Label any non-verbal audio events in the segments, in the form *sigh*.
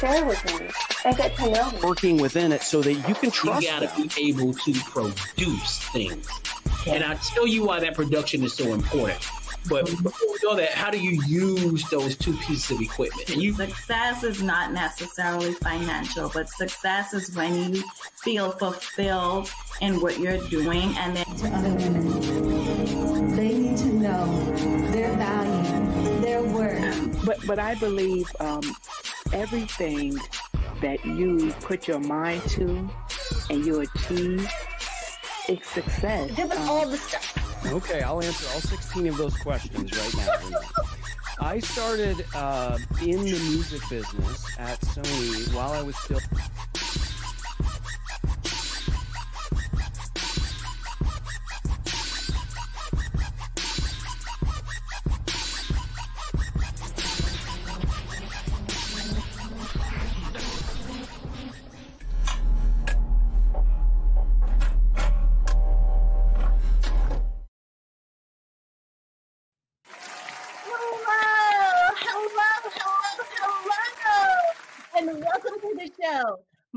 share with me and get to know me. Working within it so that you can trust You gotta them. be able to produce things. And I'll tell you why that production is so important. But before we know that, how do you use those two pieces of equipment? And you Success is not necessarily financial, but success is when you feel fulfilled in what you're doing and then to other women. They need to know their value, their worth. But but I believe um, everything that you put your mind to and you achieve, it's success. Give us Um, all the stuff. Okay, I'll answer all 16 of those questions right now. I started uh, in the music business at Sony while I was still.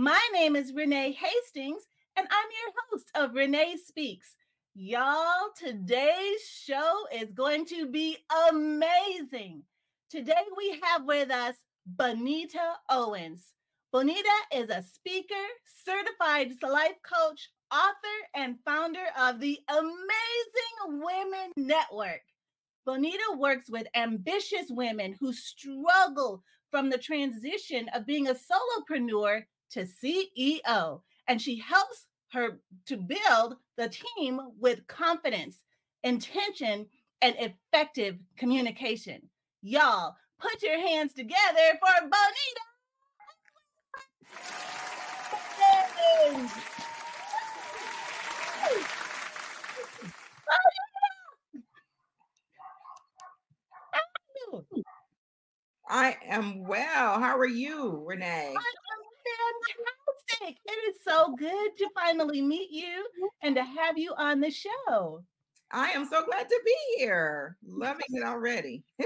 My name is Renee Hastings, and I'm your host of Renee Speaks. Y'all, today's show is going to be amazing. Today we have with us Bonita Owens. Bonita is a speaker, certified life coach, author, and founder of the Amazing Women Network. Bonita works with ambitious women who struggle from the transition of being a solopreneur to CEO, and she helps her to build the team with confidence, intention, and effective communication. Y'all, put your hands together for Bonita. *laughs* I am well. How are you, Renee? Fantastic. It is so good to finally meet you and to have you on the show. I am so glad to be here. Loving it already. *laughs*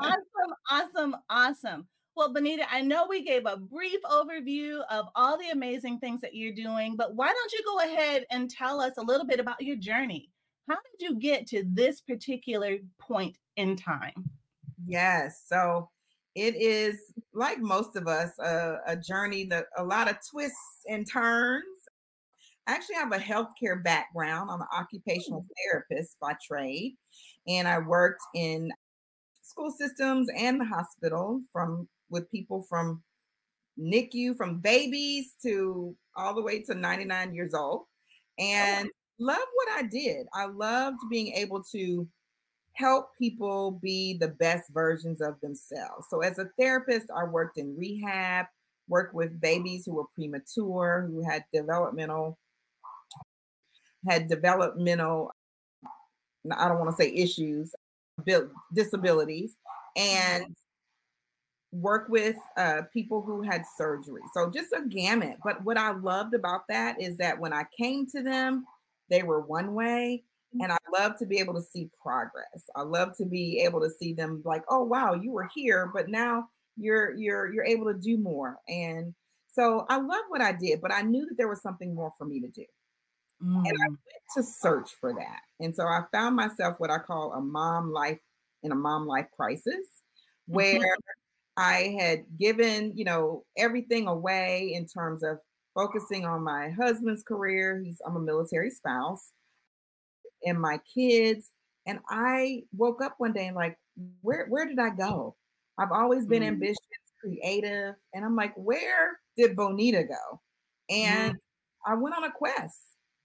Awesome, awesome, awesome. Well, Bonita, I know we gave a brief overview of all the amazing things that you're doing, but why don't you go ahead and tell us a little bit about your journey? How did you get to this particular point in time? yes. So it is like most of us, a, a journey that a lot of twists and turns. I actually have a healthcare background. I'm an occupational therapist by trade, and I worked in school systems and the hospital from with people from NICU, from babies to all the way to 99 years old, oh, and loved what I did. I loved being able to help people be the best versions of themselves. So as a therapist, I worked in rehab, worked with babies who were premature, who had developmental had developmental I don't want to say issues, bil- disabilities and work with uh, people who had surgery. So just a gamut. But what I loved about that is that when I came to them, they were one way and I love to be able to see progress. I love to be able to see them like, oh wow, you were here, but now you're you're you're able to do more. And so I love what I did, but I knew that there was something more for me to do. And I Mm, went to search for that. And so I found myself what I call a mom life in a mom life crisis, where I had given, you know, everything away in terms of focusing on my husband's career. He's I'm a military spouse and my kids. And I woke up one day and like, where where did I go? I've always been Mm. ambitious, creative, and I'm like, where did Bonita go? And I went on a quest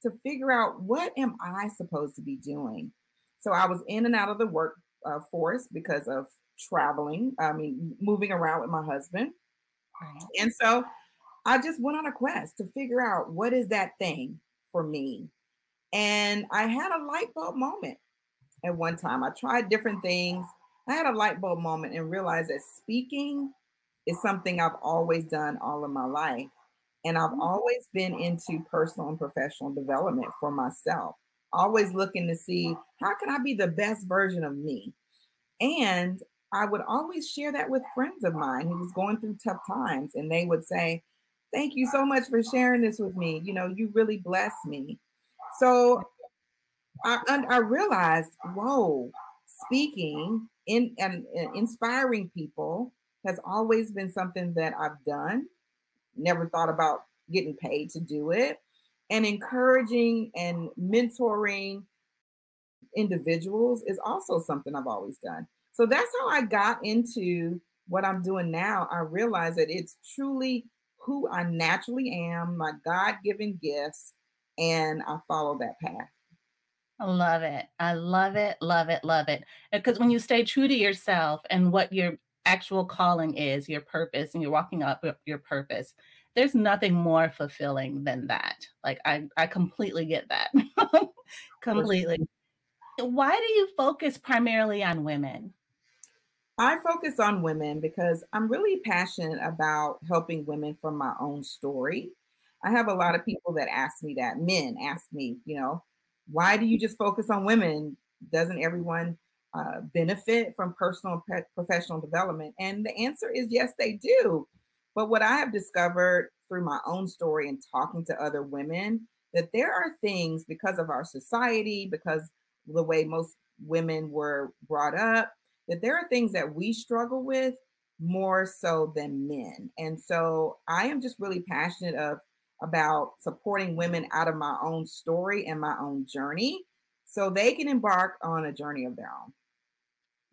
to figure out what am I supposed to be doing. So I was in and out of the work uh, force because of traveling. I mean, moving around with my husband. And so I just went on a quest to figure out what is that thing for me. And I had a light bulb moment at one time. I tried different things. I had a light bulb moment and realized that speaking is something I've always done all of my life. And I've mm. always been into personal and professional development for myself, always looking to see how can I be the best version of me. And I would always share that with friends of mine who was going through tough times, and they would say, Thank you so much for sharing this with me. You know, you really blessed me. So I, I realized, whoa, speaking in and inspiring people has always been something that I've done. Never thought about getting paid to do it. And encouraging and mentoring individuals is also something I've always done. So that's how I got into what I'm doing now. I realized that it's truly who I naturally am, my God given gifts, and I follow that path. I love it. I love it, love it, love it. Because when you stay true to yourself and what your actual calling is, your purpose, and you're walking up your purpose, there's nothing more fulfilling than that. Like I, I completely get that. *laughs* completely. Why do you focus primarily on women? I focus on women because I'm really passionate about helping women from my own story. I have a lot of people that ask me that. Men ask me, you know, why do you just focus on women? Doesn't everyone uh, benefit from personal pe- professional development? And the answer is yes, they do. But what I have discovered through my own story and talking to other women that there are things because of our society, because the way most women were brought up, that there are things that we struggle with more so than men. And so I am just really passionate of about supporting women out of my own story and my own journey so they can embark on a journey of their own.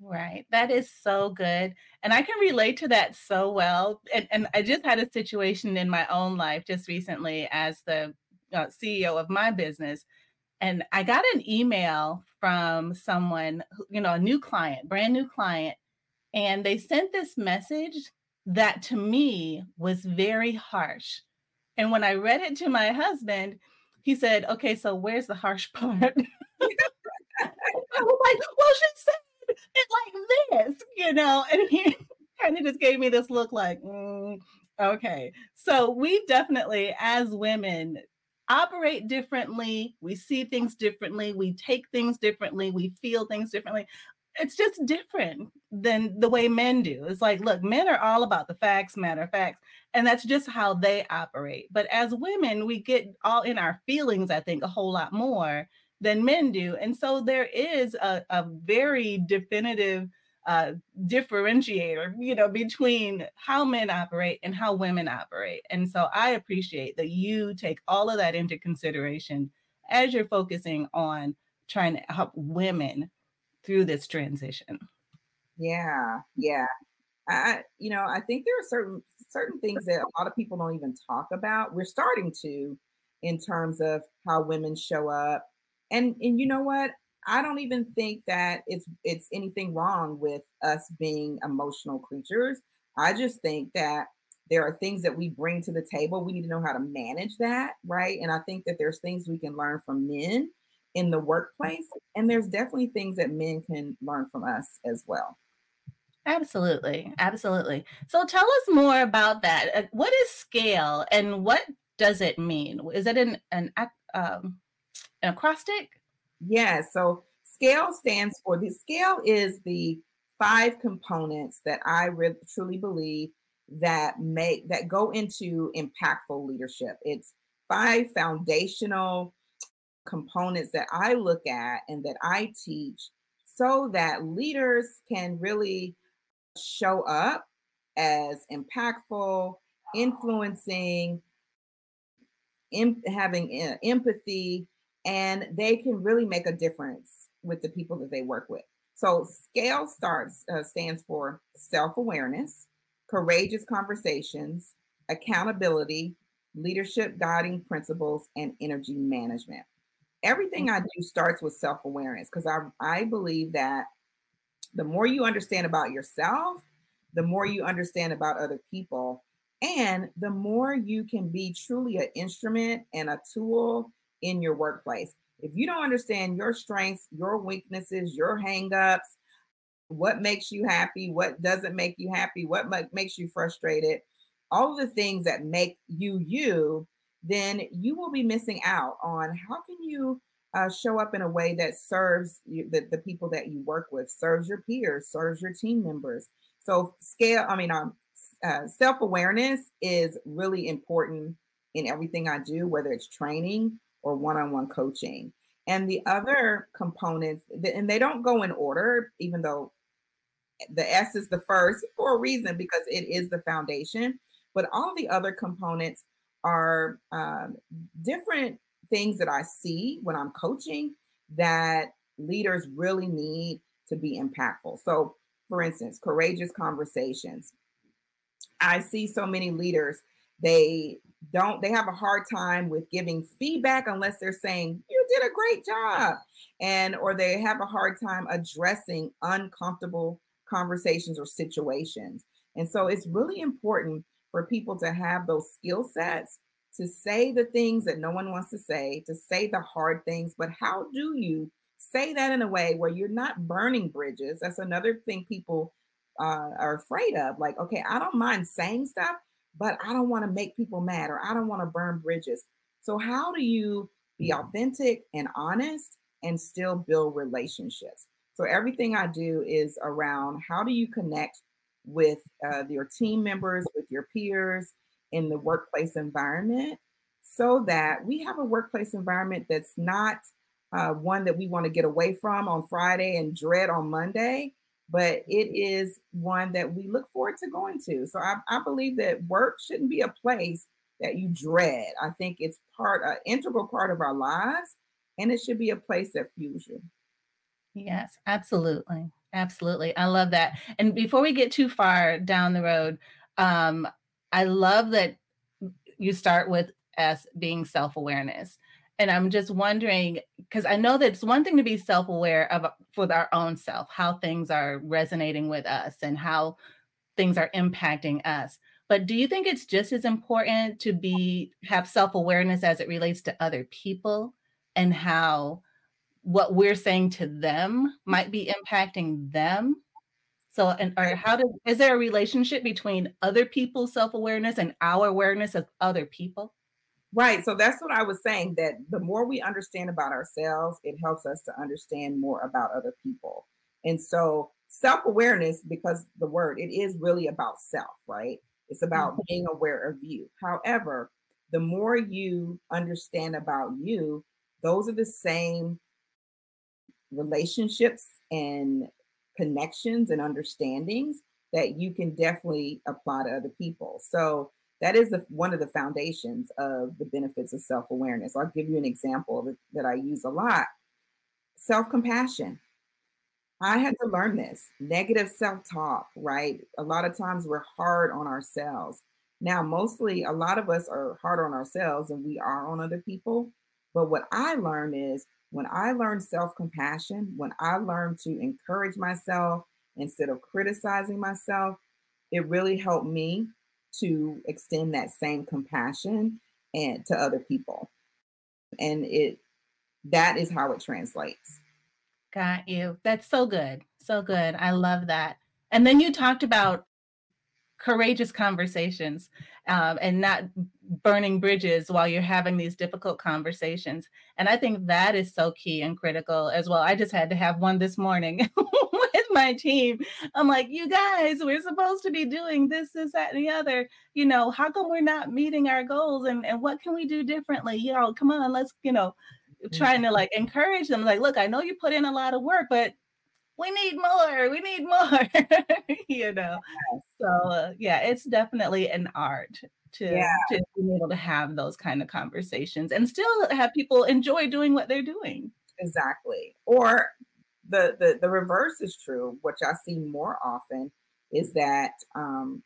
Right. That is so good. And I can relate to that so well. And, and I just had a situation in my own life just recently as the uh, CEO of my business. And I got an email from someone, you know, a new client, brand new client. And they sent this message that to me was very harsh. And when I read it to my husband, he said, Okay, so where's the harsh *laughs* part? I was like, Well, she said it like this, you know, and he *laughs* kind of just gave me this look like, mm, okay. So we definitely, as women, operate differently. We see things differently. We take things differently. We feel things differently it's just different than the way men do. It's like, look, men are all about the facts, matter of facts, and that's just how they operate. But as women, we get all in our feelings, I think, a whole lot more than men do. And so there is a, a very definitive uh, differentiator, you know, between how men operate and how women operate. And so I appreciate that you take all of that into consideration as you're focusing on trying to help women through this transition? Yeah, yeah. I, you know, I think there are certain certain things that a lot of people don't even talk about. We're starting to, in terms of how women show up, and and you know what? I don't even think that it's it's anything wrong with us being emotional creatures. I just think that there are things that we bring to the table. We need to know how to manage that, right? And I think that there's things we can learn from men in the workplace. And there's definitely things that men can learn from us as well. Absolutely. Absolutely. So tell us more about that. Uh, what is scale and what does it mean? Is it an, an, um, an acrostic? Yeah. So scale stands for the scale is the five components that I really truly believe that make that go into impactful leadership. It's five foundational components that I look at and that I teach so that leaders can really show up as impactful, influencing, having uh, empathy, and they can really make a difference with the people that they work with. So, SCALE starts uh, stands for self awareness, courageous conversations, accountability, leadership guiding principles, and energy management everything I mm-hmm. do starts with self awareness because I, I believe that the more you understand about yourself, the more you understand about other people, and the more you can be truly an instrument and a tool in your workplace. If you don't understand your strengths, your weaknesses, your hangups, what makes you happy, what doesn't make you happy, what makes you frustrated, all of the things that make you you, then you will be missing out on how can you uh, show up in a way that serves you, the, the people that you work with, serves your peers, serves your team members. So scale, I mean, um, uh, self-awareness is really important in everything I do, whether it's training or one-on-one coaching. And the other components, and they don't go in order, even though the S is the first *laughs* for a reason because it is the foundation. But all the other components are um, different things that I see when I'm coaching that leaders really need to be impactful. So, for instance, courageous conversations. I see so many leaders, they don't, they have a hard time with giving feedback unless they're saying, you did a great job. And, or they have a hard time addressing uncomfortable conversations or situations. And so it's really important for people to have those skill sets to say the things that no one wants to say, to say the hard things. But how do you say that in a way where you're not burning bridges? That's another thing people uh, are afraid of. Like, okay, I don't mind saying stuff, but I don't want to make people mad or I don't want to burn bridges. So, how do you be authentic and honest and still build relationships? So, everything I do is around how do you connect with uh, your team members, with your peers in the workplace environment so that we have a workplace environment that's not uh, one that we want to get away from on Friday and dread on Monday, but it is one that we look forward to going to. So I, I believe that work shouldn't be a place that you dread. I think it's part, an integral part of our lives, and it should be a place that fuels you. Yes, absolutely. Absolutely. I love that. And before we get too far down the road, um, I love that you start with as being self awareness. And I'm just wondering, because I know that it's one thing to be self aware of for our own self, how things are resonating with us and how things are impacting us. But do you think it's just as important to be have self awareness as it relates to other people and how what we're saying to them might be impacting them. So and or how does is there a relationship between other people's self-awareness and our awareness of other people? Right so that's what i was saying that the more we understand about ourselves it helps us to understand more about other people. And so self-awareness because the word it is really about self right? It's about mm-hmm. being aware of you. However the more you understand about you those are the same relationships and connections and understandings that you can definitely apply to other people. So that is the, one of the foundations of the benefits of self-awareness. I'll give you an example that, that I use a lot. Self-compassion. I had to learn this. Negative self-talk, right? A lot of times we're hard on ourselves. Now, mostly a lot of us are hard on ourselves and we are on other people. But what I learned is when I learned self compassion, when I learned to encourage myself instead of criticizing myself, it really helped me to extend that same compassion and to other people. And it that is how it translates. Got you. That's so good. So good. I love that. And then you talked about courageous conversations um, and not burning bridges while you're having these difficult conversations. And I think that is so key and critical as well. I just had to have one this morning *laughs* with my team. I'm like, you guys, we're supposed to be doing this, this, that, and the other. You know, how come we're not meeting our goals and, and what can we do differently? You know, come on, let's, you know, trying to like encourage them like look i know you put in a lot of work but we need more we need more *laughs* you know so uh, yeah it's definitely an art to, yeah. to be able to have those kind of conversations and still have people enjoy doing what they're doing exactly or the the, the reverse is true which i see more often is that um,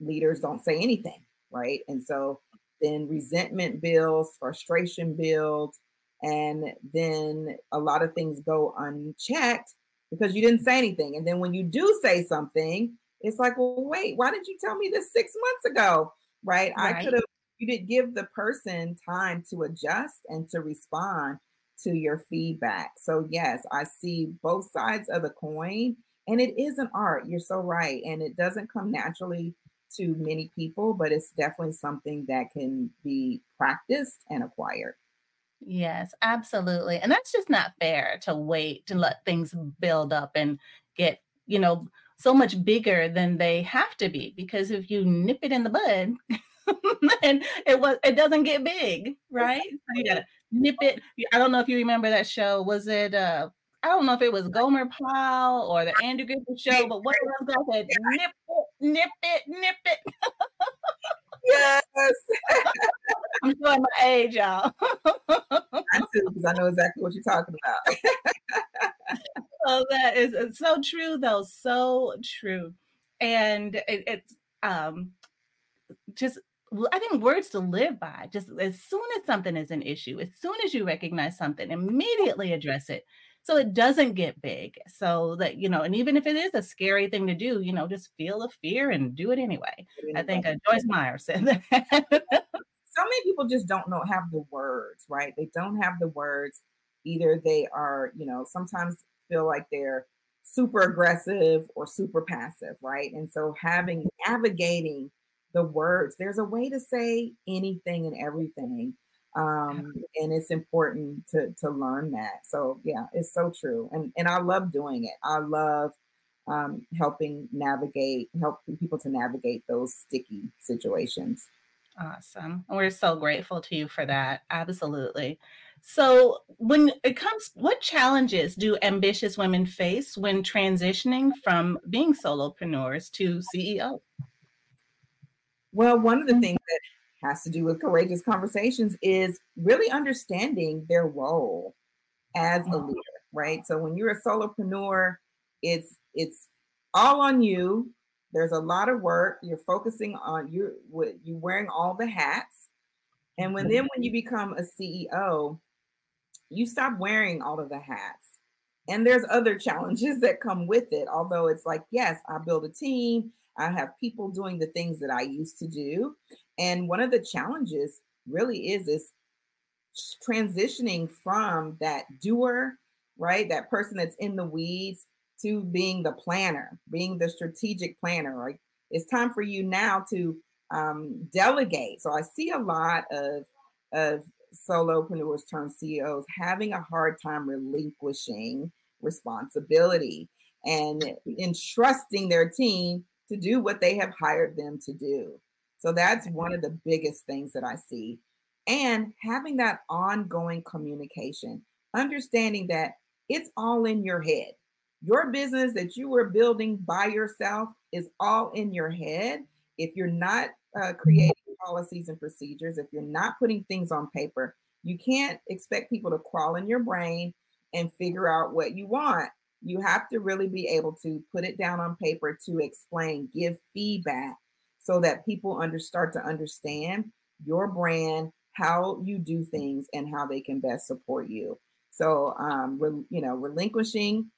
leaders don't say anything right and so then resentment builds frustration builds and then a lot of things go unchecked because you didn't say anything. And then when you do say something, it's like, well, wait, why didn't you tell me this six months ago? Right. right. I could have, you did give the person time to adjust and to respond to your feedback. So, yes, I see both sides of the coin. And it is an art. You're so right. And it doesn't come naturally to many people, but it's definitely something that can be practiced and acquired. Yes, absolutely. And that's just not fair to wait to let things build up and get, you know, so much bigger than they have to be because if you nip it in the bud *laughs* and it was it doesn't get big, right? So you gotta nip it. I don't know if you remember that show. Was it uh I don't know if it was Gomer Pyle or the Andy Griffith show, but what it was that *laughs* said, nip it, nip it, nip it. Yes. *laughs* I'm showing my age, y'all. I too, because I know exactly what you're talking about. Oh, that is it's so true, though. So true. And it, it's um just I think words to live by. Just as soon as something is an issue, as soon as you recognize something, immediately address it so it doesn't get big. So that, you know, and even if it is a scary thing to do, you know, just feel the fear and do it anyway. I think uh, Joyce Meyer said that. *laughs* so many people just don't know have the words, right? They don't have the words. Either they are, you know, sometimes feel like they're super aggressive or super passive, right? And so having navigating the words, there's a way to say anything and everything um, and it's important to to learn that. So yeah, it's so true, and and I love doing it. I love um, helping navigate, helping people to navigate those sticky situations. Awesome. We're so grateful to you for that. Absolutely. So, when it comes, what challenges do ambitious women face when transitioning from being solopreneurs to CEO? Well, one of the mm-hmm. things that has to do with courageous conversations is really understanding their role as a leader, right? So when you're a solopreneur, it's it's all on you. There's a lot of work. You're focusing on you you wearing all the hats. And when then when you mm-hmm. become a CEO, you stop wearing all of the hats. And there's other challenges that come with it. Although it's like, yes, I build a team, I have people doing the things that I used to do. And one of the challenges really is is transitioning from that doer, right? That person that's in the weeds to being the planner, being the strategic planner. Right? It's time for you now to um, delegate. So I see a lot of of solopreneurs turned CEOs having a hard time relinquishing responsibility and entrusting their team to do what they have hired them to do. So that's one of the biggest things that I see. And having that ongoing communication, understanding that it's all in your head. Your business that you were building by yourself is all in your head. If you're not uh, creating policies and procedures, if you're not putting things on paper, you can't expect people to crawl in your brain and figure out what you want. You have to really be able to put it down on paper to explain, give feedback, so that people under start to understand your brand, how you do things, and how they can best support you. So, um, re- you know, relinquishing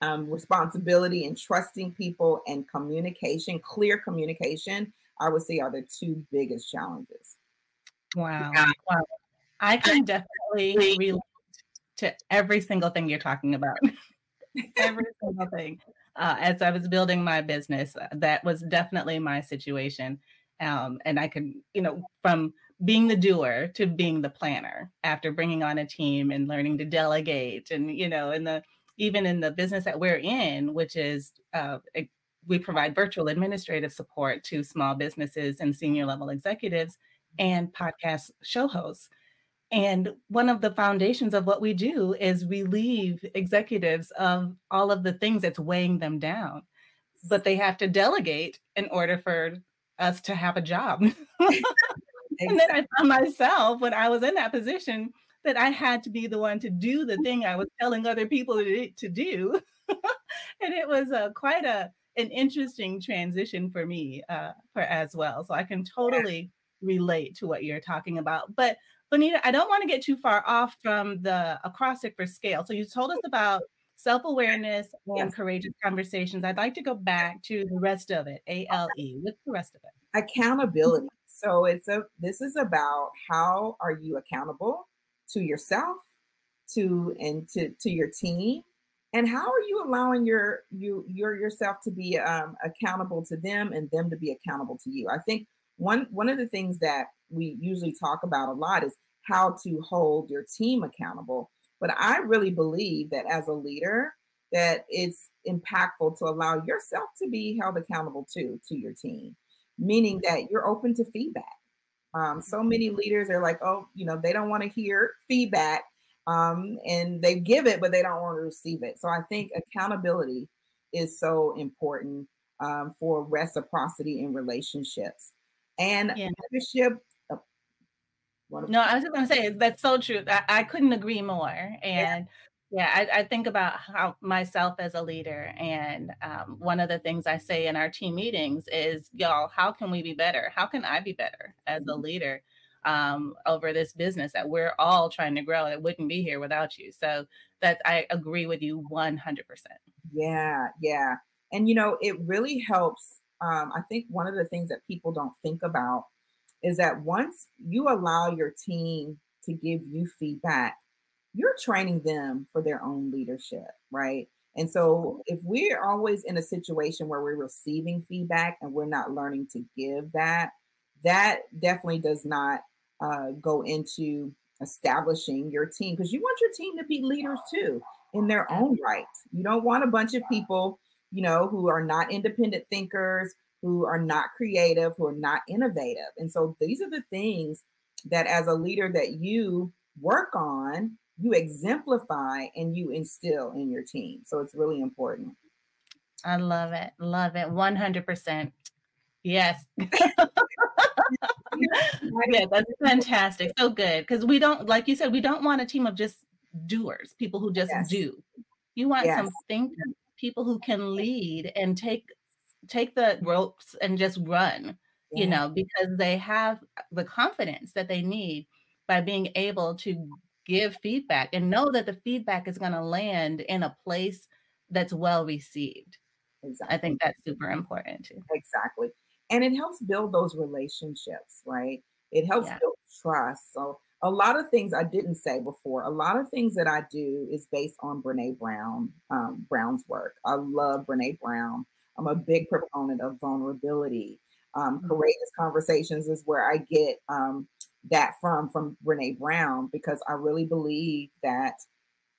um, responsibility and trusting people and communication, clear communication, I would say are the two biggest challenges. Wow. Wow. I can definitely relate to every single thing you're talking about. *laughs* every single thing uh, as I was building my business. Uh, that was definitely my situation. Um, and I could, you know, from being the doer to being the planner after bringing on a team and learning to delegate and, you know, in the, even in the business that we're in, which is uh, we provide virtual administrative support to small businesses and senior level executives and podcast show hosts. And one of the foundations of what we do is relieve executives of all of the things that's weighing them down. But they have to delegate in order for us to have a job. *laughs* and then I found myself when I was in that position that I had to be the one to do the thing I was telling other people to, do. *laughs* and it was uh, quite a an interesting transition for me uh, for as well. So I can totally relate to what you're talking about. But Bonita, I don't want to get too far off from the acrostic for scale. So you told us about self-awareness and yes. courageous conversations. I'd like to go back to the rest of it. A L E. What's the rest of it? Accountability. So it's a this is about how are you accountable to yourself, to and to to your team, and how are you allowing your you your yourself to be um, accountable to them and them to be accountable to you. I think one one of the things that we usually talk about a lot is how to hold your team accountable. But I really believe that as a leader, that it's impactful to allow yourself to be held accountable to to your team, meaning that you're open to feedback. Um, so many leaders are like, oh, you know, they don't want to hear feedback um, and they give it, but they don't want to receive it. So I think accountability is so important um, for reciprocity in relationships and Yeah. leadership. oh, No, I was just going to say that's so true. I, I couldn't agree more. And yeah, I, I think about how myself as a leader, and um, one of the things I say in our team meetings is, y'all, how can we be better? How can I be better as a leader um, over this business that we're all trying to grow? It wouldn't be here without you. So that I agree with you one hundred percent. Yeah, yeah. And you know, it really helps. Um, I think one of the things that people don't think about is that once you allow your team to give you feedback, you're training them for their own leadership, right? And so if we're always in a situation where we're receiving feedback and we're not learning to give that, that definitely does not uh, go into establishing your team because you want your team to be leaders too in their own right. You don't want a bunch of people, you know, who are not independent thinkers, who are not creative, who are not innovative. And so these are the things that as a leader that you work on, you exemplify and you instill in your team. So it's really important. I love it. Love it. 100%. Yes. *laughs* yeah, that's fantastic. So good. Because we don't, like you said, we don't want a team of just doers, people who just Yes. do. You want some Yes. thinkers, people who can lead and take take the ropes and just run, you know, because they have the confidence that they need by being able to give feedback and know that the feedback is going to land in a place that's well received. Exactly. I think that's super important too. Exactly. And it helps build those relationships, right? It helps Yeah. build trust. So a lot of things I didn't say before, a lot of things that I do is based on Brene Brown, um, Brown's work. I love Brene Brown. I'm a big proponent of vulnerability. Um, Mhm. courageous conversations is where I get um, that from from Brene Brown because I really believe that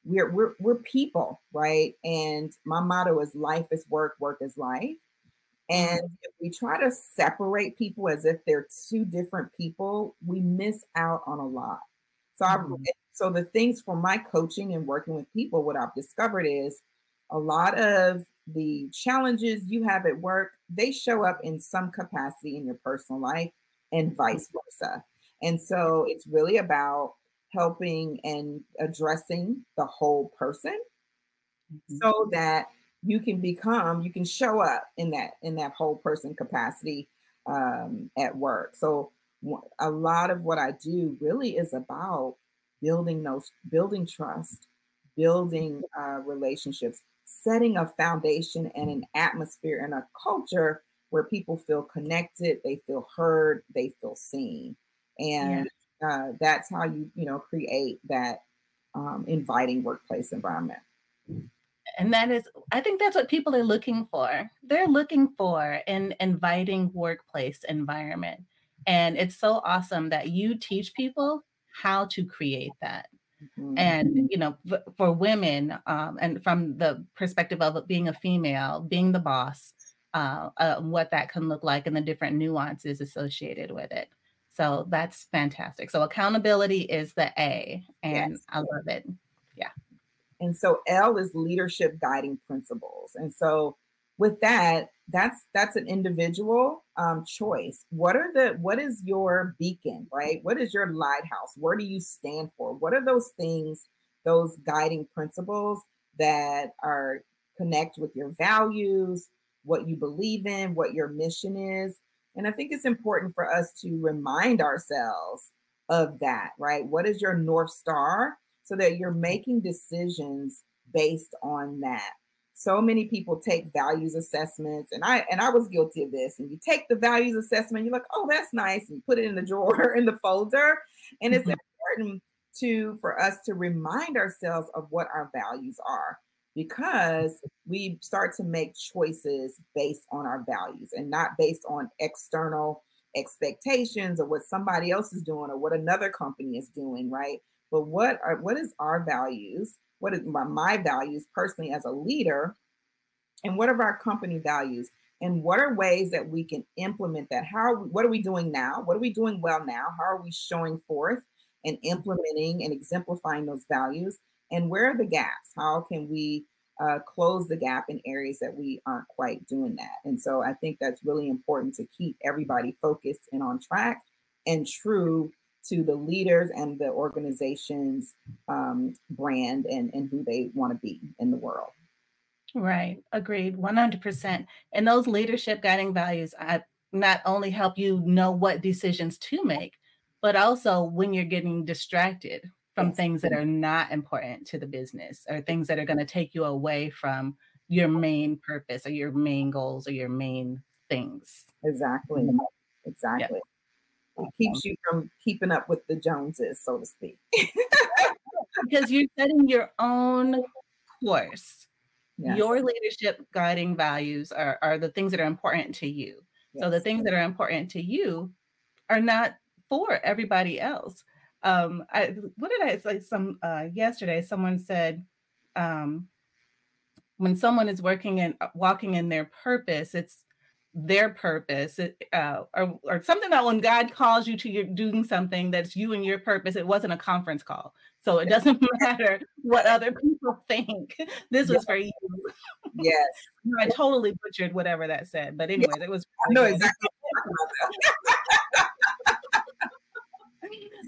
we're we're we're people, right? And my motto is life is work, work is life. And if we try to separate people as if they're two different people, we miss out on a lot. So I Mhm. so the things for my coaching and working with people, what I've discovered is a lot of the challenges you have at work, they show up in some capacity in your personal life and vice versa. And so it's really about helping and addressing the whole person so that you can become you can show up in that in that whole person capacity um, at work. So a lot of what i do really is about building those building trust building uh, relationships setting a foundation and an atmosphere and a culture where people feel connected they feel heard they feel seen and uh, that's how you you know create that um, inviting workplace environment And that is, I think that's what people are looking for. They're looking for an inviting workplace environment. And it's so awesome that you teach people how to create that. Mhm. And, you know, for women, um, and from the perspective of being a female, being the boss, uh, uh, what that can look like and the different nuances associated with it. So that's fantastic. So accountability is the A, and Yes. I love it. Yeah. And so L is leadership guiding principles. And so with that, that's that's an individual um, choice. What are the what is your beacon, right? What is your lighthouse? Where do you stand for? What are those things, those guiding principles that are connect with your values, what you believe in, what your mission is? And I think it's important for us to remind ourselves of that, right? What is your north star? so that you're making decisions based on that. So many people take values assessments, and I and I was guilty of this. And you take the values assessment, you're like, oh, that's nice, and you put it in the drawer *laughs* in the folder. And it's Mhm. important to for us to remind ourselves of what our values are because we start to make choices based on our values and not based on external expectations or what somebody else is doing or what another company is doing, right? But what are what is our values? What is my, my values personally as a leader? And what are our company values? And what are ways that we can implement that? How what are we doing now? What are we doing well now? How are we showing forth and implementing and exemplifying those values? And where are the gaps? How can we uh, close the gap in areas that we aren't quite doing that. And so I think that's really important to keep everybody focused and on track and true to the leaders and the organization's um, brand and, and who they want to be in the world. Right. Agreed. 100%. And those leadership guiding values I not only help you know what decisions to make, but also when you're getting distracted from things that are not important to the business or things that are going to take you away from your main purpose or your main goals or your main things. Exactly. Mm-hmm. Exactly. It keeps you from keeping up with the Joneses, so to speak. because you're setting your own course. Yes. Your leadership guiding values are, are the things that are important to you. Yes. So the things that are important to you are not for everybody else um i what did i say some uh yesterday someone said um when someone is working and uh, walking in their purpose it's their purpose it, uh, or, or something that when god calls you to your doing something that's you and your purpose it wasn't a conference call. So it doesn't *laughs* matter what other people *laughs* think this was for you. Yes. *laughs* I totally butchered whatever that said but anyways yes. it was no exactly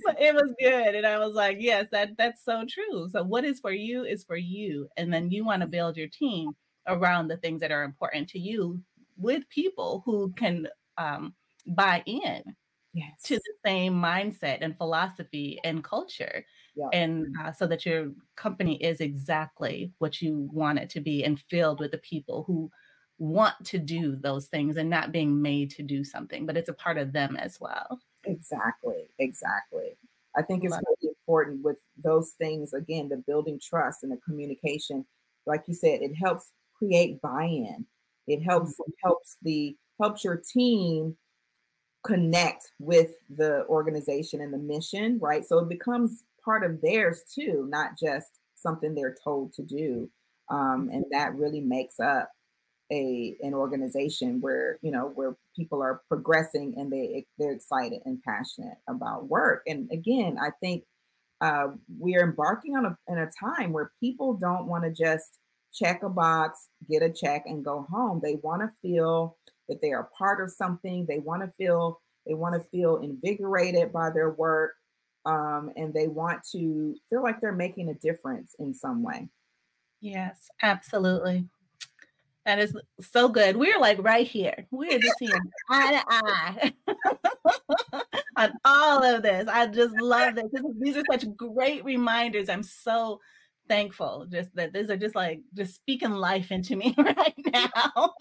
*laughs* it was good. And I was like, yes, that that's so true. So what is for you is for you. And then you want to build your team around the things that are important to you with people who can um, buy in yes. to the same mindset and philosophy and culture. Yeah. And uh, so that your company is exactly what you want it to be and filled with the people who want to do those things and not being made to do something, but it's a part of them as well. Exactly, exactly. I think it's really important with those things again, the building trust and the communication. Like you said, it helps create buy-in. It helps mm-hmm. helps the helps your team connect with the organization and the mission, right? So it becomes part of theirs too, not just something they're told to do. Um, and that really makes up a an organization where you know where people are progressing and they they're excited and passionate about work. And again i think uh, we are embarking on a, in a time where people don't want to just check a box get a check and go home. They want to feel that they are part of something. They want to feel they want to feel invigorated by their work um, and they want to feel like they're making a difference in some way. Yes absolutely that is so good. We're like right here. We're just here eye to eye *laughs* on all of this. I just love this. this. These are such great reminders. I'm so thankful just that these are just like just speaking life into me *laughs* right now. *laughs* all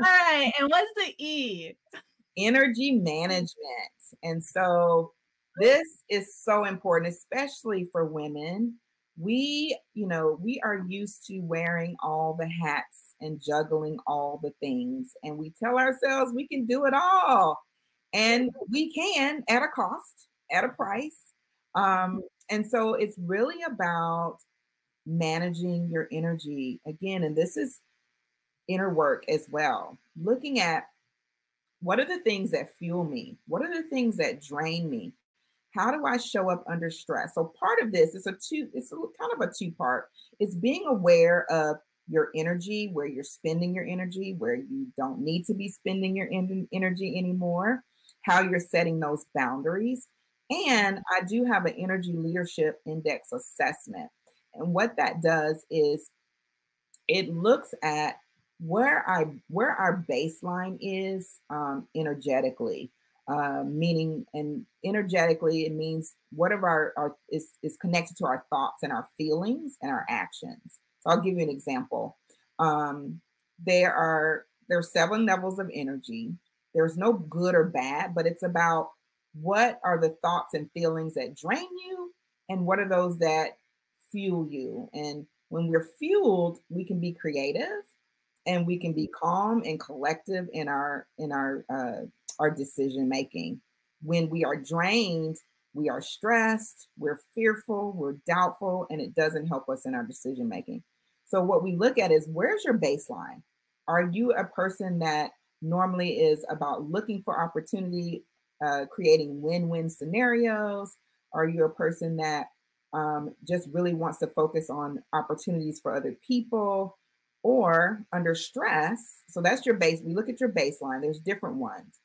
right. And what's the E? Energy management. And so this is so important, especially for women we, you know, we are used to wearing all the hats and juggling all the things. And we tell ourselves we can do it all. And we can at a cost, at a price. Um, and so it's really about managing your energy again. And this is inner work as well. Looking at what are the things that fuel me? What are the things that drain me? How do I show up under stress? So part of this is a two, it's a kind of a two part. It's being aware of your energy, where you're spending your energy, where you don't need to be spending your en- energy anymore, how you're setting those boundaries. And I do have an energy leadership index assessment. And what that does is it looks at where I where our baseline is um, energetically uh, meaning and energetically it means whatever our, our is, is connected to our thoughts and our feelings and our actions. So i'll give you an example. Um, there are there are seven levels of energy. There's no good or bad but it's about what are the thoughts and feelings that drain you and what are those that fuel you. And when we're fueled we can be creative and we can be calm and collective in our in our uh, our decision making. When we are drained, we are stressed, we're fearful, we're doubtful, and it doesn't help us in our decision making. So what we look at is where's your baseline? Are you a person that normally is about looking for opportunity, uh, creating win-win scenarios? Are you a person that um, just really wants to focus on opportunities for other people? Or under stress. So that's your base. We look at your baseline. There's different ones.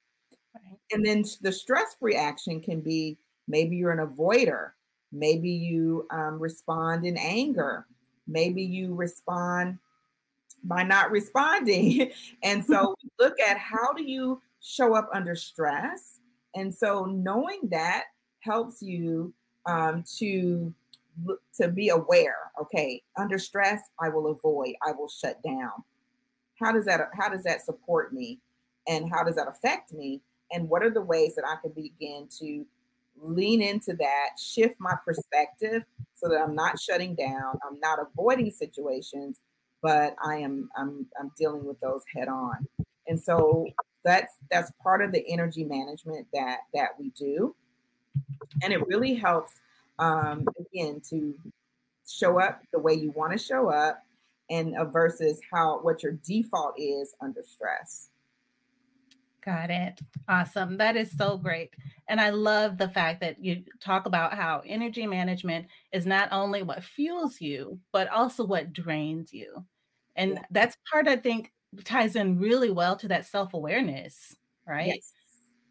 Right. And then the stress reaction can be maybe you're an avoider. Maybe you um, respond in anger. Maybe you respond by not responding. *laughs* and so *laughs* look at how do you show up under stress. And so knowing that helps you um, to to be aware okay? Under stress i will avoid i will shut down. How does that how does that support me? And how does that affect me? And what are the ways that i can begin to lean into that shift my perspective so that i'm not shutting down i'm not avoiding situations but i am i'm i'm dealing with those head on. And so that's that's part of the energy management that that we do. And it really helps um, again to show up the way you want to show up and uh, versus how what your default is under stress. Got it. Awesome. That is so great. And i love the fact that you talk about how energy management is not only what fuels you but also what drains you. And yeah. that's part i think ties in really well to that self-awareness right? Yes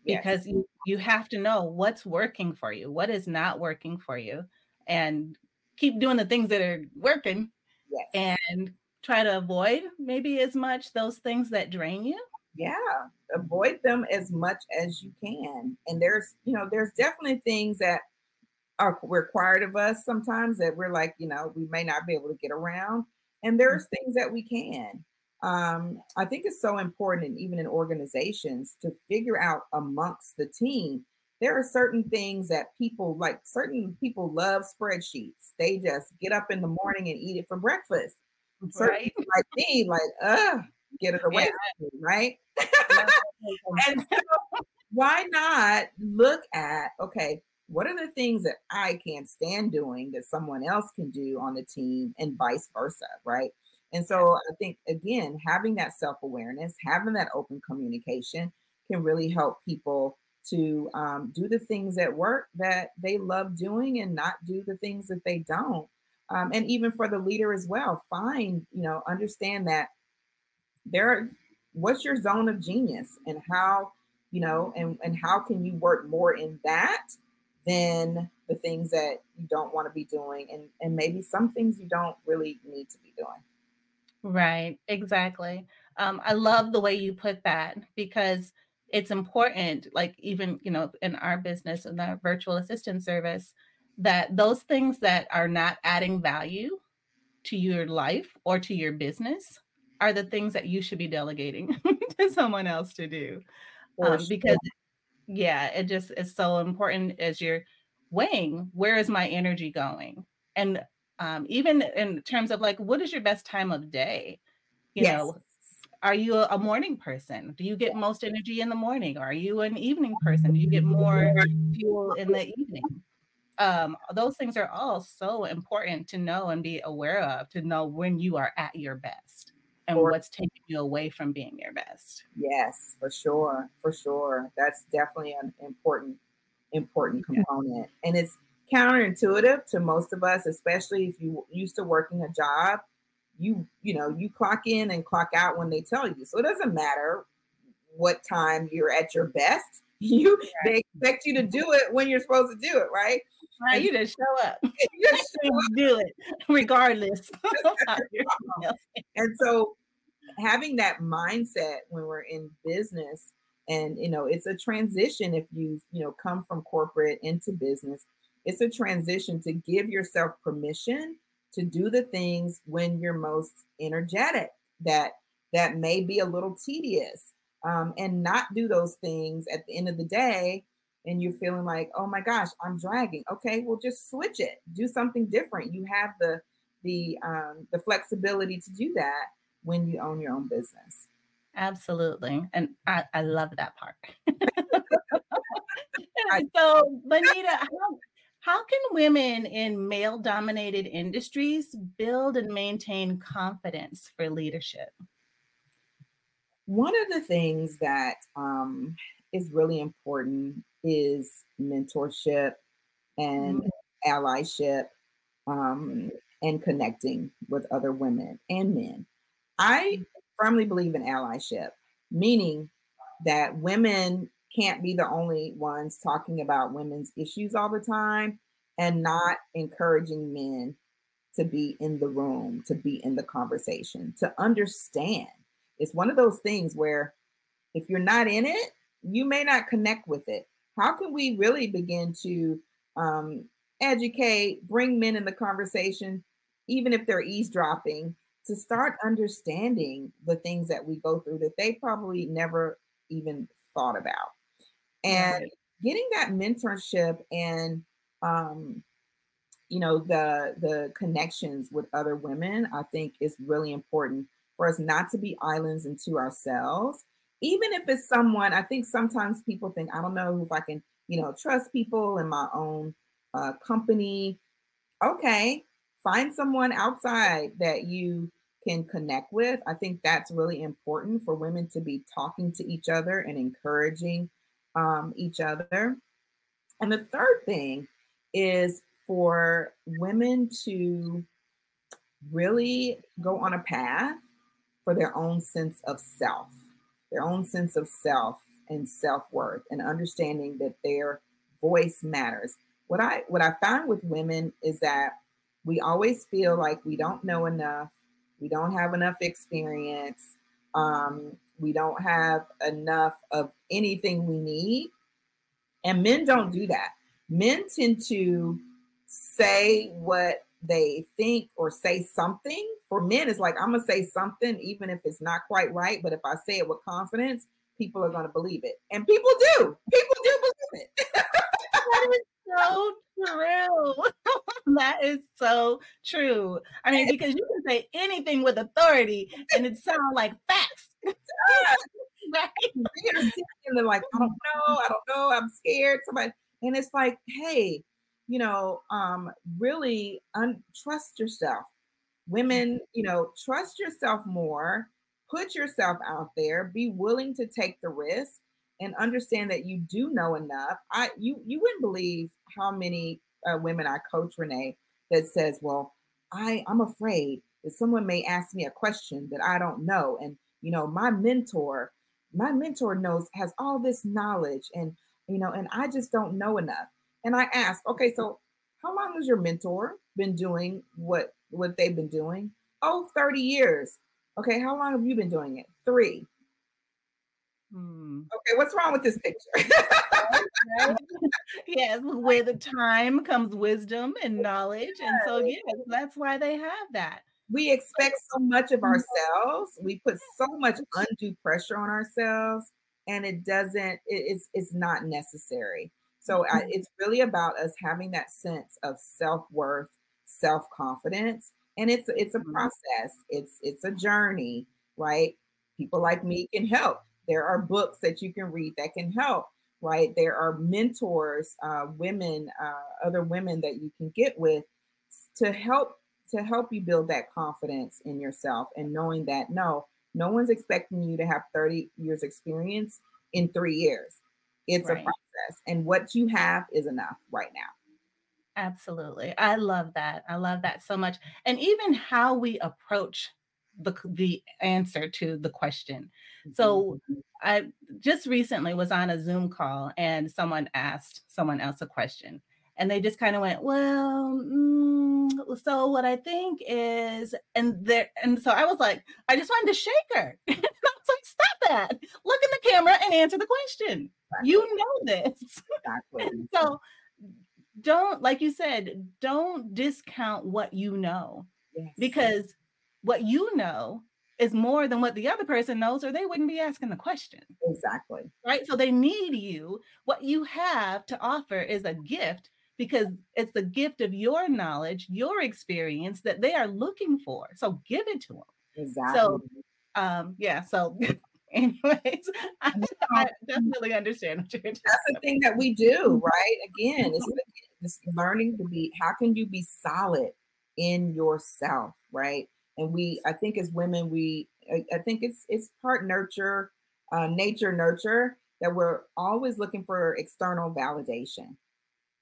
because yes. you, you have to know what's working for you, what is not working for you, and keep doing the things that are working yes. and try to avoid maybe as much those things that drain you. Yeah, avoid them as much as you can. And there's, you know, there's definitely things that are required of us sometimes that we're like, you know, we may not be able to get around. And there's mm-hmm. things that we can um, I think it's so important, even in organizations, to figure out amongst the team. There are certain things that people like, certain people love spreadsheets. They just get up in the morning and eat it for breakfast. Certain right. like me, like, uh, get it away yeah. me, right? *laughs* and so why not look at, okay, what are the things that I can't stand doing that someone else can do on the team and vice versa, right? And so I think, again, having that self awareness, having that open communication can really help people to um, do the things at work that they love doing and not do the things that they don't. Um, and even for the leader as well, find, you know, understand that there are, what's your zone of genius and how, you know, and, and how can you work more in that than the things that you don't want to be doing and, and maybe some things you don't really need to be doing. Right, exactly. Um, I love the way you put that because it's important, like even, you know, in our business in our virtual assistant service, that those things that are not adding value to your life or to your business are the things that you should be delegating *laughs* to someone else to do. Um, because yeah, it just is so important as you're weighing where is my energy going? And um, even in terms of like what is your best time of day? You yes. know are you a morning person? Do you get most energy in the morning? Are you an evening person? Do you get more fuel in the evening? Um, those things are all so important to know and be aware of to know when you are at your best and what's taking you away from being your best. Yes for sure for sure. That's definitely an important important component. Yeah. and it's counterintuitive to most of us, especially if you used to working a job. You you know you clock in and clock out when they tell you, so it doesn't matter what time you're at your best. *laughs* You right. they expect you to do it when you're supposed to do it, right? Right, you just show up. *laughs* you *laughs* just show up. do it regardless. and so having that mindset when we're in business and you know it's a transition if you you know come from corporate into business it's a transition to give yourself permission to do the things when you're most energetic that that may be a little tedious um, and not do those things at the end of the day and you're feeling like oh my gosh i'm dragging okay well just switch it do something different you have the the um, the flexibility to do that when you own your own business. Absolutely. And I, I love that part. *laughs* *laughs* so, Bonita, how, how can women in male dominated industries build and maintain confidence for leadership? One of the things that um, is really important is mentorship and mm-hmm. allyship um, and connecting with other women and men. I mm-hmm. firmly believe in allyship, meaning that women can't be the only ones talking about women's issues all the time and not encouraging men to be in the room, to be in the conversation, to understand. It's one of those things where if you're not in it, you may not connect with it. How can we really begin to um, educate, bring men in the conversation, even if they're eavesdropping, to start understanding the things that we go through that they probably never even thought about? And right. getting that mentorship and um, you know the the connections with other women i think is really important for us not to be islands into ourselves. Even if it's someone i think sometimes people think i don't know if i can you know trust people in my own uh, company. Okay find someone outside that you can connect with. I think that's really important for women to be talking to each other and encouraging um, each other. And the third thing is for women to really go on a path for their own sense of self, their own sense of self and self-worth and understanding that their voice matters. What I what I found with women is that we always feel like we don't know enough, we don't have enough experience, um, we don't have enough of anything we need. And men don't do that. Men tend to say what they think or say something. For men, it's like, I'm going to say something, even if it's not quite right. But if I say it with confidence, people are going to believe it. And people do. People do believe it. *laughs* that is so true. *laughs* that is so true. I mean, because you can say anything with authority and it sounds like facts. *laughs* and *laughs* they're like, I don't know, I don't know, I'm scared. Somebody, and it's like, hey, you know, um, really un- trust yourself. Women, you know, trust yourself more, put yourself out there, be willing to take the risk and understand that you do know enough. I you you wouldn't believe how many uh, women I coach, Renee, that says, "Well, I I'm afraid that someone may ask me a question that I don't know, and you know, my mentor, my mentor knows has all this knowledge, and you know, and I just don't know enough." And I ask, "Okay, so how long has your mentor been doing what what they've been doing?" Oh, 30 years. Okay, how long have you been doing it? Three. Hmm. Okay, what's wrong with this picture? *laughs* yes, with the time comes wisdom and knowledge. And so, yes, that's why they have that. We expect so much of mm-hmm. ourselves. We put so much undue pressure on ourselves, and it doesn't, it's, it's not necessary. So, I, mm-hmm. it's really about us having that sense of self worth, self confidence. And it's it's a mm-hmm. process. It's it's a journey, right? People like me can help there are books that you can read that can help, right? There are mentors, uh, women, uh, other women that you can get with to help to help you build that confidence in yourself and knowing that no, no one's expecting you to have 30 years experience in three years. It's right. a process, and what you have is enough right now. Absolutely. I love that. I love that so much. And even how we approach the the answer to the question. So mm-hmm. I just recently was on a Zoom call and someone asked someone else a question and they just kind of went, "Well, mm, so what I think is," and there, and so I was like, I just wanted to shake her. *laughs* I was like, "Stop that! Look in the camera and answer the question. Exactly. You know this." Exactly. *laughs* so don't, like you said, don't discount what you know, yes. because what you know is more than what the other person knows, or they wouldn't be asking the question. Exactly. Right. So they need you. What you have to offer is a gift because it's the gift of your knowledge, your experience that they are looking for. So give it to them. Exactly. So, um, yeah. So, *laughs* anyways, *laughs* I, I definitely understand what you're. That's the thing that we do, *laughs* right? Again, it's, it's learning to be. How can you be solid in yourself, right? And we, I think, as women, we, I, I think it's it's part nurture, uh, nature nurture that we're always looking for external validation.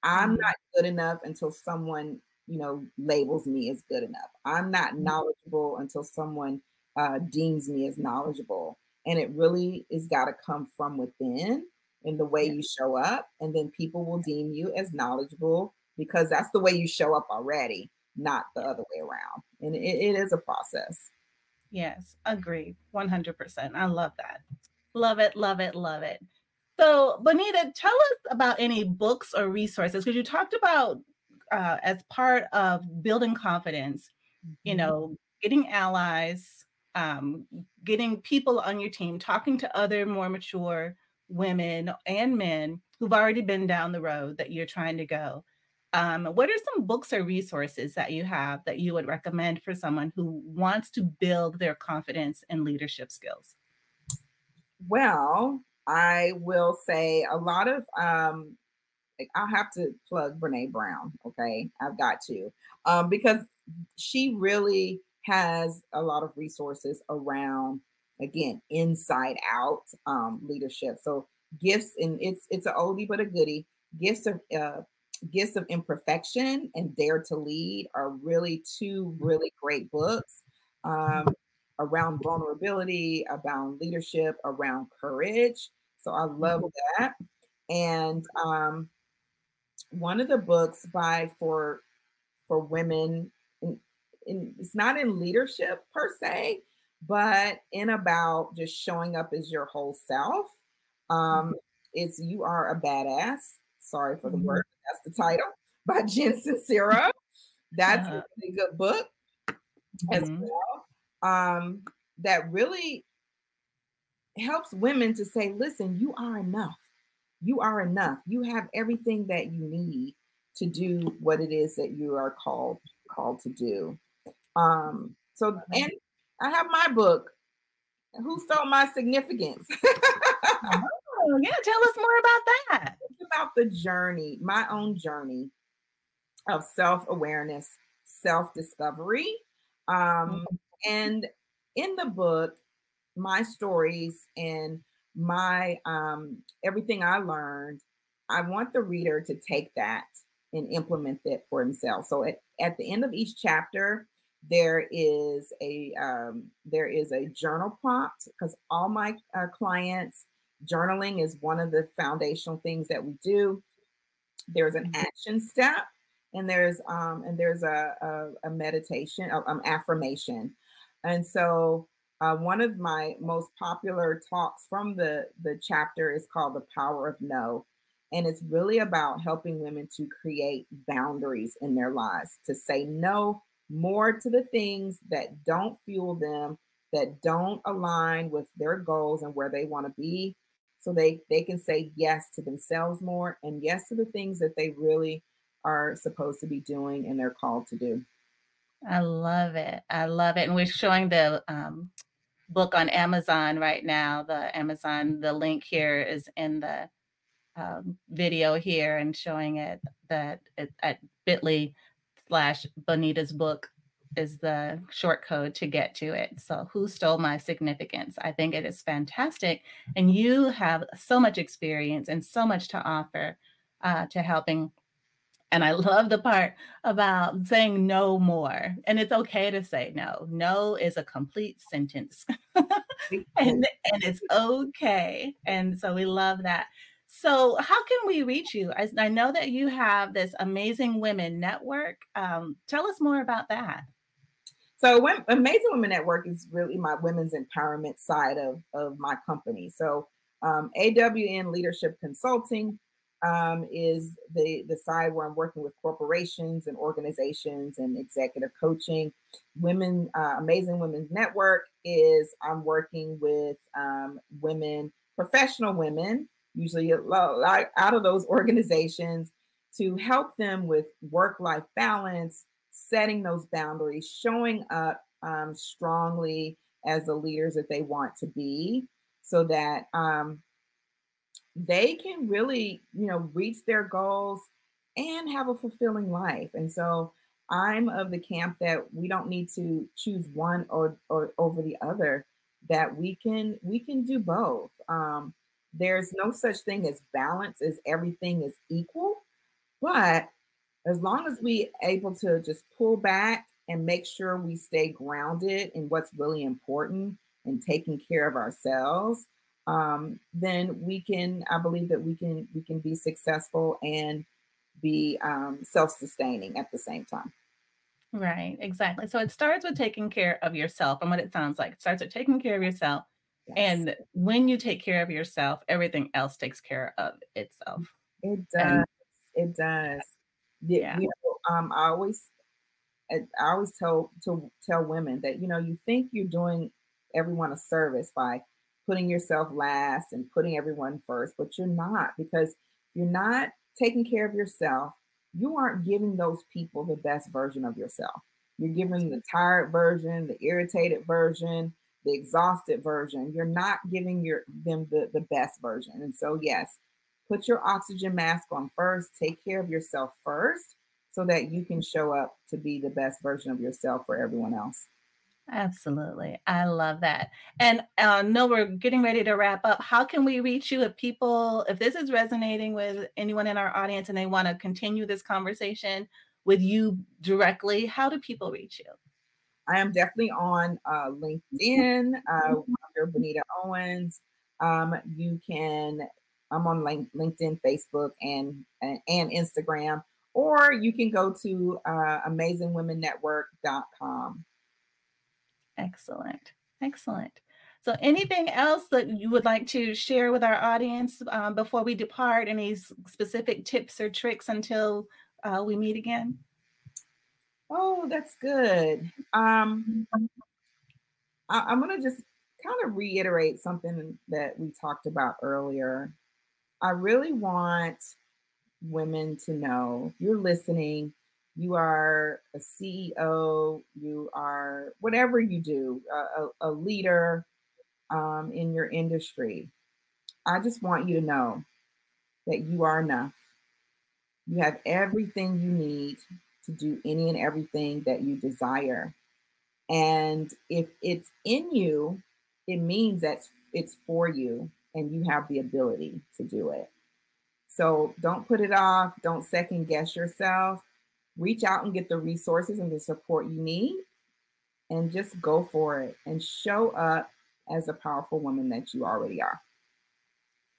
I'm Mhm. not good enough until someone, you know, labels me as good enough. I'm not knowledgeable until someone uh, deems me as knowledgeable. And it really is got to come from within in the way you show up. And then people will deem you as knowledgeable because that's the way you show up already, not the other way around. And it, it is a process. Yes, agreed. 100%. I love that. Love it, love it, love it. So, Bonita, tell us about any books or resources because you talked about uh, as part of building confidence, you Mm-hmm. know, getting allies, um, getting people on your team, talking to other more mature women and men who've already been down the road that you're trying to go. Um, what are some books or resources that you have that you would recommend for someone who wants to build their confidence and leadership skills? Well, I will say a lot of um I'll have to plug Brene Brown, okay? I've got to. Um because she really has a lot of resources around again, inside out um leadership. So gifts and it's it's an oldie but a goodie. Gifts of uh Gifts of Imperfection and Dare to Lead are really two really great books. Um around vulnerability, around leadership, around courage. So I love that. And um, one of the books by for for women, in, in, it's not in leadership per se, but in about just showing up as your whole self. Um, it's you are a badass. Sorry for the word, that's the title *laughs* by Jen Sincero. That's Uh-huh. a really good book as Mhm. well um, that really helps women to say, listen, you are enough. You are enough. You have everything that you need to do what it is that you are called called to do. Um, so and I have my book, Who Stole My Significance? Oh, *laughs* yeah, tell us more about that. it's about the journey, my own journey of self-awareness, self-discovery. Um, and in the book, my stories and my um, everything I learned, I want the reader to take that and implement it for himself. So at, at the end of each chapter, there is a um, there is a journal prompt because all my uh, clients journaling is one of the foundational things that we do. There's an action step, and there's um, and there's a a, a meditation, um, affirmation, and so uh, one of my most popular talks from the the chapter is called "The Power of No," and it's really about helping women to create boundaries in their lives, to say no more to the things that don't fuel them, that don't align with their goals and where they want to be, so they they can say yes to themselves more and yes to the things that they really are supposed to be doing and they're called to do. I love it. I love it. And we're showing the um, book on Amazon right now. The Amazon, the link here is in the um, video here and showing it that it, at bit.ly slash Bonita's book is the short code to get to it. So, who stole my significance? I think it is fantastic. And you have so much experience and so much to offer uh, to helping. And I love the part about saying no more. And it's okay to say no. No is a complete sentence. *laughs* and and it's okay. And so we love that. So, how can we reach you? I, I know that you have this amazing women network. Um, tell us more about that. So, when, Amazing Women Network is really my women's empowerment side of, of my company. So, um, AWN Leadership Consulting um, is the, the side where I'm working with corporations and organizations and executive coaching. Women, uh, Amazing Women's Network is I'm working with um, women, professional women, usually a lot out of those *laughs* organizations, to help them with work life balance, setting those boundaries, showing up um, strongly as the leaders that they want to be so that um, they can really, you know, reach their goals and have a fulfilling life. And so I'm of the camp that we don't need to choose one or, or over the other, that we can we can do both. Um, there's no such thing as balance as everything is equal, but as long as we able to just pull back and make sure we stay grounded in what's really important and taking care of ourselves, um, then we can. I believe that we can we can be successful and be um, self-sustaining at the same time. Right, exactly. So it starts with taking care of yourself, and what it sounds like. It starts with taking care of yourself, Yes. and when you take care of yourself, everything else takes care of itself. It does. And it does. Yeah, You know, um, I always, I I always tell to tell women that you know you think you're doing everyone a service by putting yourself last and putting everyone first, but you're not because you're not taking care of yourself. You aren't giving those people the best version of yourself. You're giving the tired version, the irritated version, the exhausted version. You're not giving your them the, the best version. And so yes, put your oxygen mask on first, take care of yourself first so that you can show up to be the best version of yourself for everyone else. Absolutely. I love that. And uh, no, we're getting ready to wrap up. How can we reach you if people, if this is resonating with anyone in our audience and they want to continue this conversation with you directly? How do people reach you? I am definitely on uh, LinkedIn uh, *laughs* under Bonita Owens. Um, you can, I'm on LinkedIn, Facebook, and, and and Instagram, or you can go to uh, amazingwomennetwork.com. Excellent. Excellent. So, anything else that you would like to share with our audience um, before we depart? Any specific tips or tricks until uh, we meet again? Oh, that's good. Um, I, I'm going to just kind of reiterate something that we talked about earlier. I really want women to know you're listening, you are a CEO, you are whatever you do, a, a, leader um, in your industry. I just want you to know that you are enough. You have everything you need to do any and everything that you desire. And if it's in you, it means that it's for you and you have the ability to do it. So don't put it off. Don't second guess yourself. Reach out and get the resources and the support you need and just go for it and show up as a powerful woman that you already are.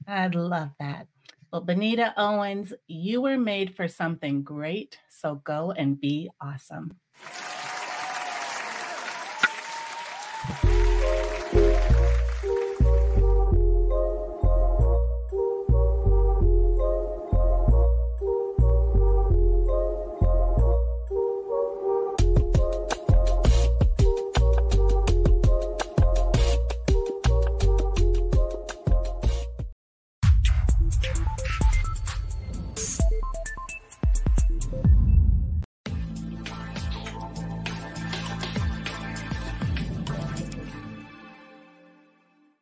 I'd love that. Well, Bonita Owens, you were made for something great. So go and be awesome.